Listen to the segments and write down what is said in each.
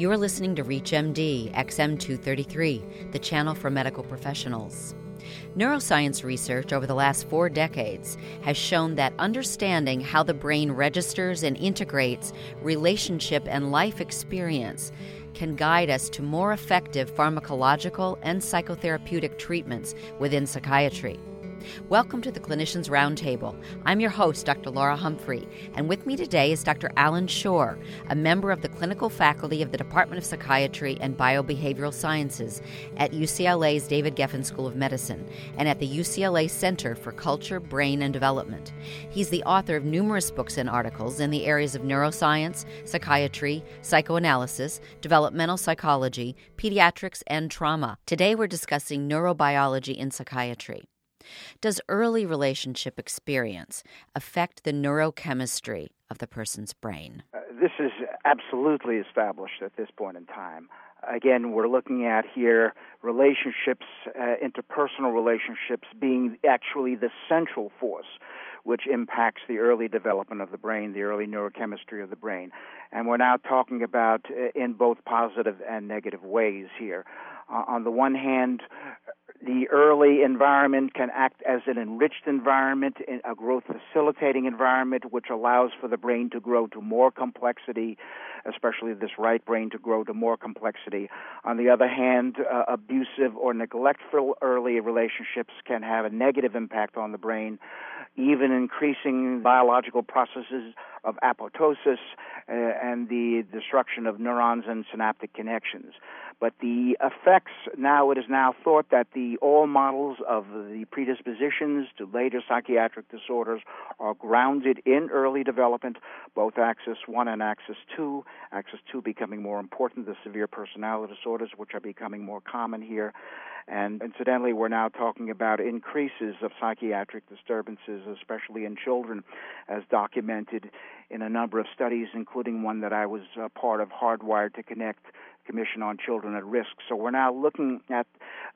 You are listening to ReachMD XM233, the channel for medical professionals. Neuroscience research over the last four decades has shown that understanding how the brain registers and integrates relationship and life experience can guide us to more effective pharmacological and psychotherapeutic treatments within psychiatry. Welcome to the Clinicians Roundtable. I'm your host, Dr. Laura Humphrey, and with me today is Dr. Allan Schore, a member of the clinical faculty of the Department of Psychiatry and Biobehavioral Sciences at UCLA's David Geffen School of Medicine and at the UCLA Center for Culture, Brain, and Development. He's the author of numerous books and articles in the areas of neuroscience, psychiatry, psychoanalysis, developmental psychology, pediatrics, and trauma. Today we're discussing neurobiology in psychiatry. Does early relationship experience affect the neurochemistry of the person's brain? Uh, this is absolutely established at this point in time. Again, we're looking at here relationships, uh, interpersonal relationships being actually the central force which impacts the early development of the brain, the early neurochemistry of the brain. And we're now talking about uh, in both positive and negative ways here. Uh, on the one hand, the early environment can act as an enriched environment, a growth facilitating environment, which allows for the brain to grow to more complexity, especially this right brain to grow to more complexity. On the other hand, uh, abusive or neglectful early relationships can have a negative impact on the brain, even increasing biological processes of apoptosis uh, and the destruction of neurons and synaptic connections. But the effects now, it is now thought that the all models of the predispositions to later psychiatric disorders are grounded in early development, both axis 1 and axis 2, axis 2 becoming more important, the severe personality disorders, which are becoming more common here. And incidentally, we're now talking about increases of psychiatric disturbances, especially in children, as documented in a number of studies, including one that I was a part of, Hardwired to Connect, Commission on Children at Risk. So we're now looking at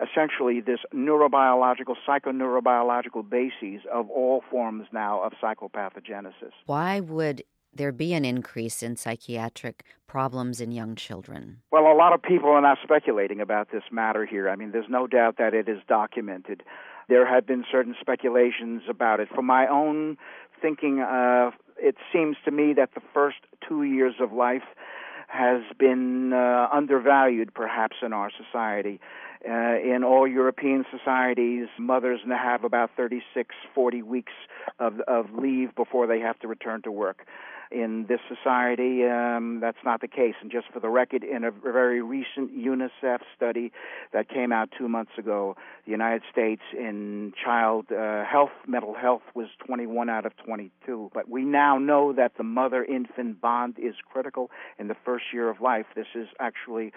essentially this neurobiological, psychoneurobiological bases of all forms now of psychopathogenesis. Why would there be an increase in psychiatric problems in young children? Well, a lot of people are now speculating about this matter here. I mean, there's no doubt that it is documented. There have been certain speculations about it. From my own thinking, uh, it seems to me that the first two years of life has been uh, undervalued perhaps in our society. Uh, in all European societies, mothers have about 36, 40 weeks of, of leave before they have to return to work. In this society, um, that's not the case. And just for the record, in a very recent UNICEF study that came out two months ago, the United States in child uh, health, mental health, was 21 out of 22. But we now know that the mother infant bond is critical in the first year of life. This is actually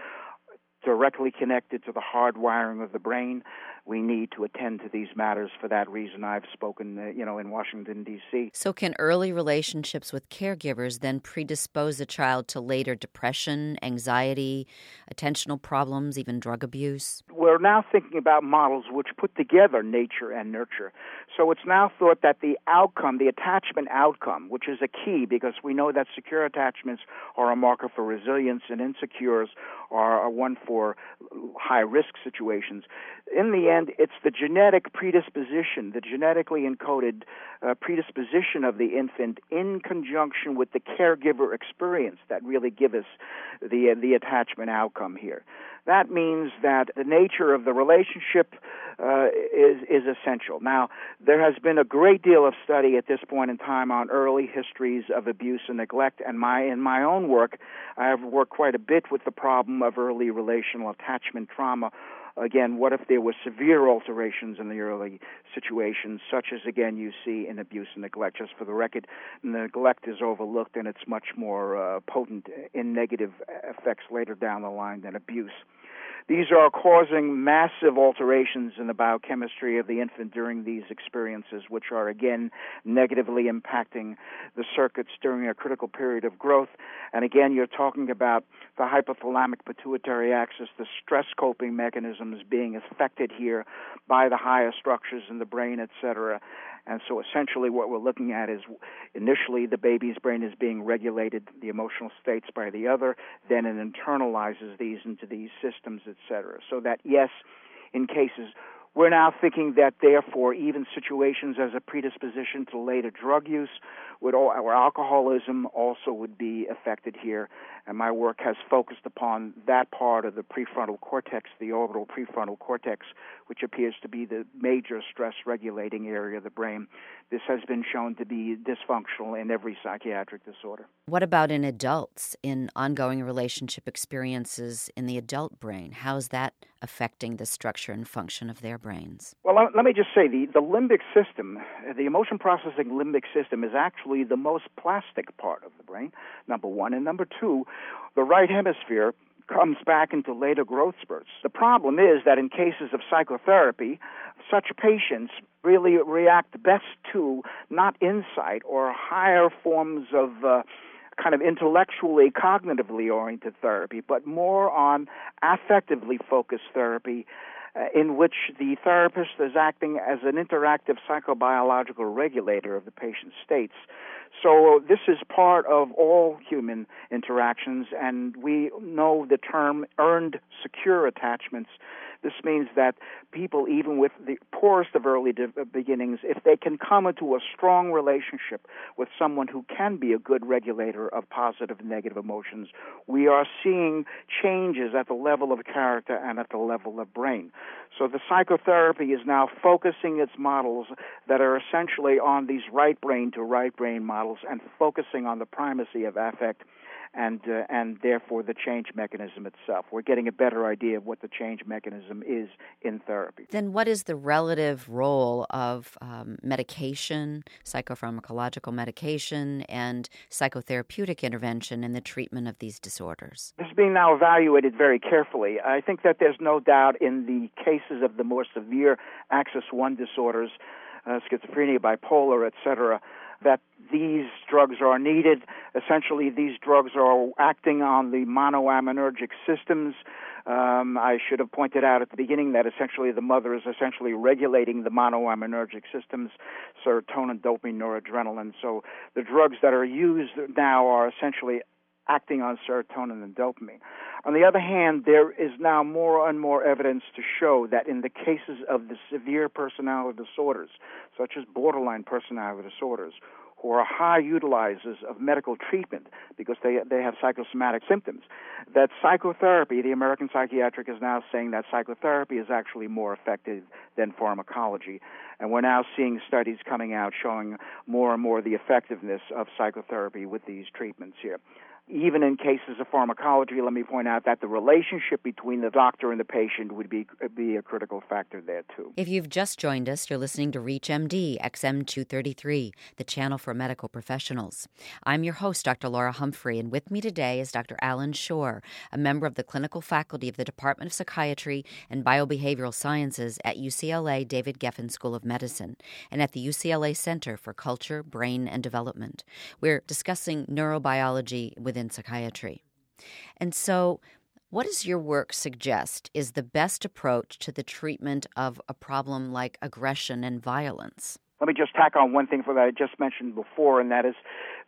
directly connected to the hardwiring of the brain. We need to attend to these matters. For that reason, I've spoken, uh, you know, in Washington D.C. So, can early relationships with caregivers then predispose a child to later depression, anxiety, attentional problems, even drug abuse? We're now thinking about models which put together nature and nurture. So it's now thought that the outcome, the attachment outcome, which is a key because we know that secure attachments are a marker for resilience and insecures are one for high risk situations. In the end, it's the genetic predisposition, the genetically encoded uh, predisposition of the infant in conjunction with the caregiver experience that really give us the, uh, the attachment outcome here. That means that the nature of the relationship uh, is is essential. Now, there has been a great deal of study at this point in time on early histories of abuse and neglect, and my in my own work, I have worked quite a bit with the problem of early relational attachment trauma again, what if there were severe alterations in the early situations, such as, again, you see in abuse and neglect? Just for the record, neglect is overlooked and it's much more uh, potent in negative effects later down the line than abuse. These are causing massive alterations in the biochemistry of the infant during these experiences, which are again negatively impacting the circuits during a critical period of growth. And again, you're talking about the hypothalamic pituitary axis, the stress coping mechanisms being affected here by the higher structures in the brain, etc. And so essentially what we're looking at is initially the baby's brain is being regulated, the emotional states by the other, then it internalizes these into these systems, etc. So that yes, in cases we're now thinking that, therefore, even situations as a predisposition to later drug use, would or alcoholism also would be affected here. And my work has focused upon that part of the prefrontal cortex, the orbital prefrontal cortex, which appears to be the major stress regulating area of the brain. This has been shown to be dysfunctional in every psychiatric disorder. What about in adults, in ongoing relationship experiences in the adult brain? How is that affecting the structure and function of their brains? Well, let me just say the, the limbic system, the emotion processing limbic system, is actually the most plastic part of the brain, number one. And number two, the right hemisphere comes back into later growth spurts. The problem is that in cases of psychotherapy, such patients really react best to not insight or higher forms of uh, kind of intellectually, cognitively oriented therapy, but more on affectively focused therapy. Uh, in which the therapist is acting as an interactive psychobiological regulator of the patient's states. So, this is part of all human interactions, and we know the term earned secure attachments this means that people, even with the poorest of early de- uh, beginnings, if they can come into a strong relationship with someone who can be a good regulator of positive and negative emotions, we are seeing changes at the level of character and at the level of brain. So the psychotherapy is now focusing its models that are essentially on these right brain to right brain models and focusing on the primacy of affect and uh, and therefore the change mechanism itself. We're getting a better idea of what the change mechanism is in therapy. Then, what is the relative role of um, medication, psychopharmacological medication, and psychotherapeutic intervention in the treatment of these disorders? This is being now evaluated very carefully. I think that there's no doubt in the cases of the more severe Axis One disorders, uh, schizophrenia, bipolar, etc that these drugs are needed. Essentially, these drugs are acting on the monoaminergic systems. Um, I should have pointed out at the beginning that essentially the mother is essentially regulating the monoaminergic systems, serotonin, dopamine, noradrenaline. So the drugs that are used now are essentially acting on serotonin and dopamine. On the other hand, there is now more and more evidence to show that in the cases of the severe personality disorders, such as borderline personality disorders, who are high utilizers of medical treatment because they they have psychosomatic symptoms. That psychotherapy, the American Psychiatric is now saying that psychotherapy is actually more effective than pharmacology, and we're now seeing studies coming out showing more and more the effectiveness of psychotherapy with these treatments here even in cases of pharmacology, let me point out that the relationship between the doctor and the patient would be be a critical factor there too. If you've just joined us, you're listening to ReachMD XM233, the channel for medical professionals. I'm your host, Dr. Laura Humphrey, and with me today is Dr. Allan Schore, a member of the clinical faculty of the Department of Psychiatry and Biobehavioral Sciences at UCLA David Geffen School of Medicine and at the UCLA Center for Culture, Brain, and Development. We're discussing neurobiology with within psychiatry. And so, what does your work suggest is the best approach to the treatment of a problem like aggression and violence? Let me just tack on one thing for that I just mentioned before, and that is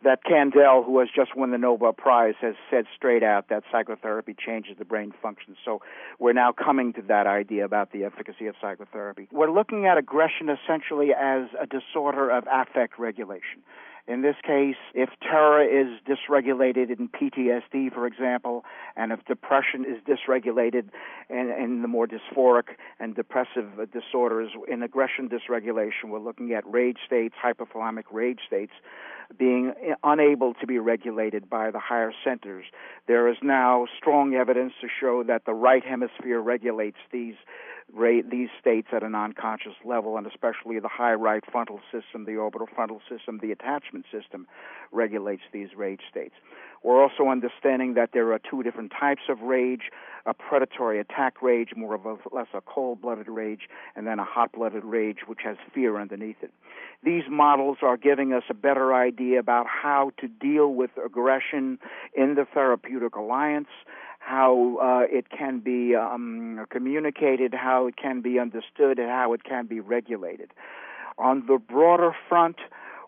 that Kandel, who has just won the Nobel Prize, has said straight out that psychotherapy changes the brain function. So we're now coming to that idea about the efficacy of psychotherapy. We're looking at aggression essentially as a disorder of affect regulation. In this case, if terror is dysregulated in PTSD, for example, and if depression is dysregulated in, in the more dysphoric and depressive disorders, in aggression dysregulation, we're looking at rage states, hypothalamic rage states, being unable to be regulated by the higher centers. There is now strong evidence to show that the right hemisphere regulates these these states at an unconscious level, and especially the high right frontal system, the orbital frontal system, the attachment system regulates these rage states. We're also understanding that there are two different types of rage a predatory attack rage, more of a less a cold blooded rage, and then a hot blooded rage, which has fear underneath it. These models are giving us a better idea about how to deal with aggression in the therapeutic alliance how uh, it can be um, communicated, how it can be understood, and how it can be regulated. On the broader front,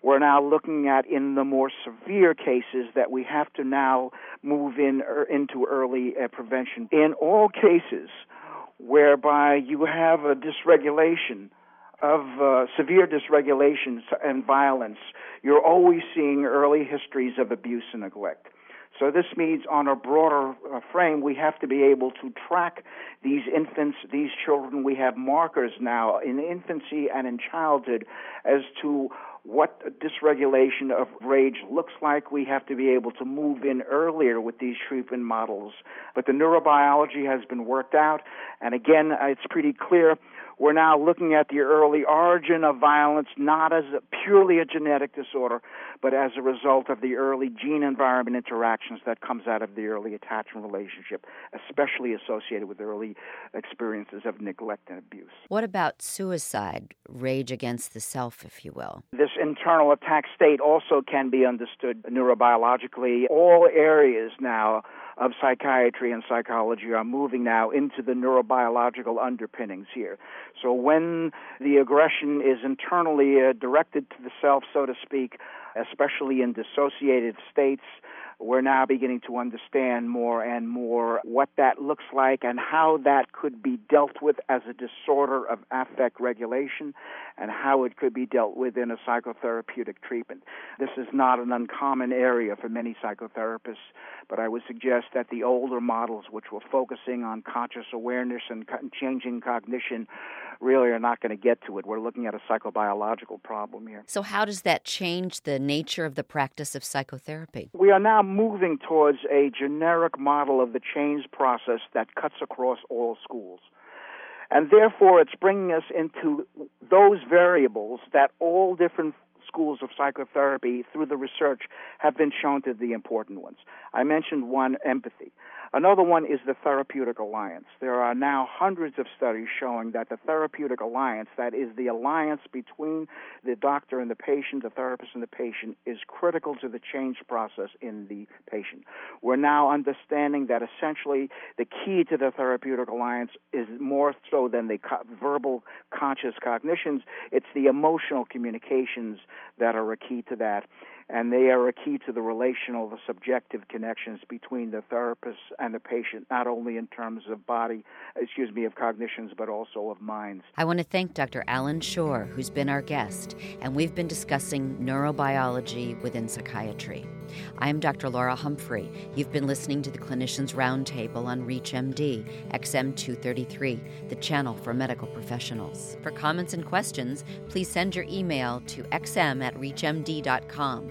we're now looking at in the more severe cases that we have to now move in er, into early uh, prevention. In all cases whereby you have a dysregulation of uh, severe dysregulation and violence, you're always seeing early histories of abuse and neglect. So this means on a broader uh, frame, we have to be able to track these infants, these children. We have markers now in infancy and in childhood as to what dysregulation of rage looks like. We have to be able to move in earlier with these treatment models. But the neurobiology has been worked out, and again, it's pretty clear we're now looking at the early origin of violence not as a, purely a genetic disorder, but as a result of the early gene environment interactions that comes out of the early attachment relationship, especially associated with early experiences of neglect and abuse. What about suicide, rage against the self, if you will? This internal attack state also can be understood neurobiologically. All areas now of psychiatry and psychology are moving now into the neurobiological underpinnings here. So when the aggression is internally uh, directed to the self, so to speak, especially in dissociated states, we're now beginning to understand more and more what that looks like and how that could be dealt with as a disorder of affect regulation and how it could be dealt with in a psychotherapeutic treatment. This is not an uncommon area for many psychotherapists, but I would suggest that the older models, which were focusing on conscious awareness and changing cognition, really are not going to get to it. We're looking at a psychobiological problem here. So, how does that change the nature of the practice of psychotherapy? We are now moving towards a generic model of the change process that cuts across all schools. And therefore, it's bringing us into those variables that all different schools of psychotherapy through the research have been shown to be important ones. I mentioned one, empathy. Another one is the therapeutic alliance. There are now hundreds of studies showing that the therapeutic alliance, that is the alliance between the doctor and the patient, the therapist and the patient, is critical to the change process in the patient. We're now understanding that essentially the key to the therapeutic alliance is more so than the co- verbal conscious cognitions, it's the emotional communications that are a key to that and they are a key to the relational, the subjective connections between the therapist and the patient, not only in terms of body, excuse me, of cognitions, but also of minds. I want to thank Dr. Allan Schore, who's been our guest, and we've been discussing neurobiology within psychiatry. I'm Dr. Laura Humphrey. You've been listening to the Clinicians Roundtable on ReachMD, XM233, the channel for medical professionals. For comments and questions, please send your email to xm at reachmd.com.